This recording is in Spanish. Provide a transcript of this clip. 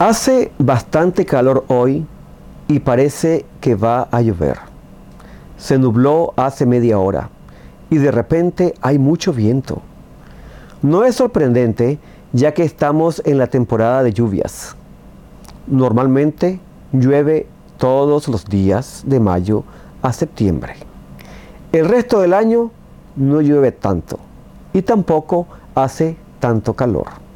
Hace bastante calor hoy y parece que va a llover. Se nubló hace media hora y de repente hay mucho viento. No es sorprendente ya que estamos en la temporada de lluvias. Normalmente llueve todos los días de mayo a septiembre. El resto del año no llueve tanto y tampoco hace tanto calor.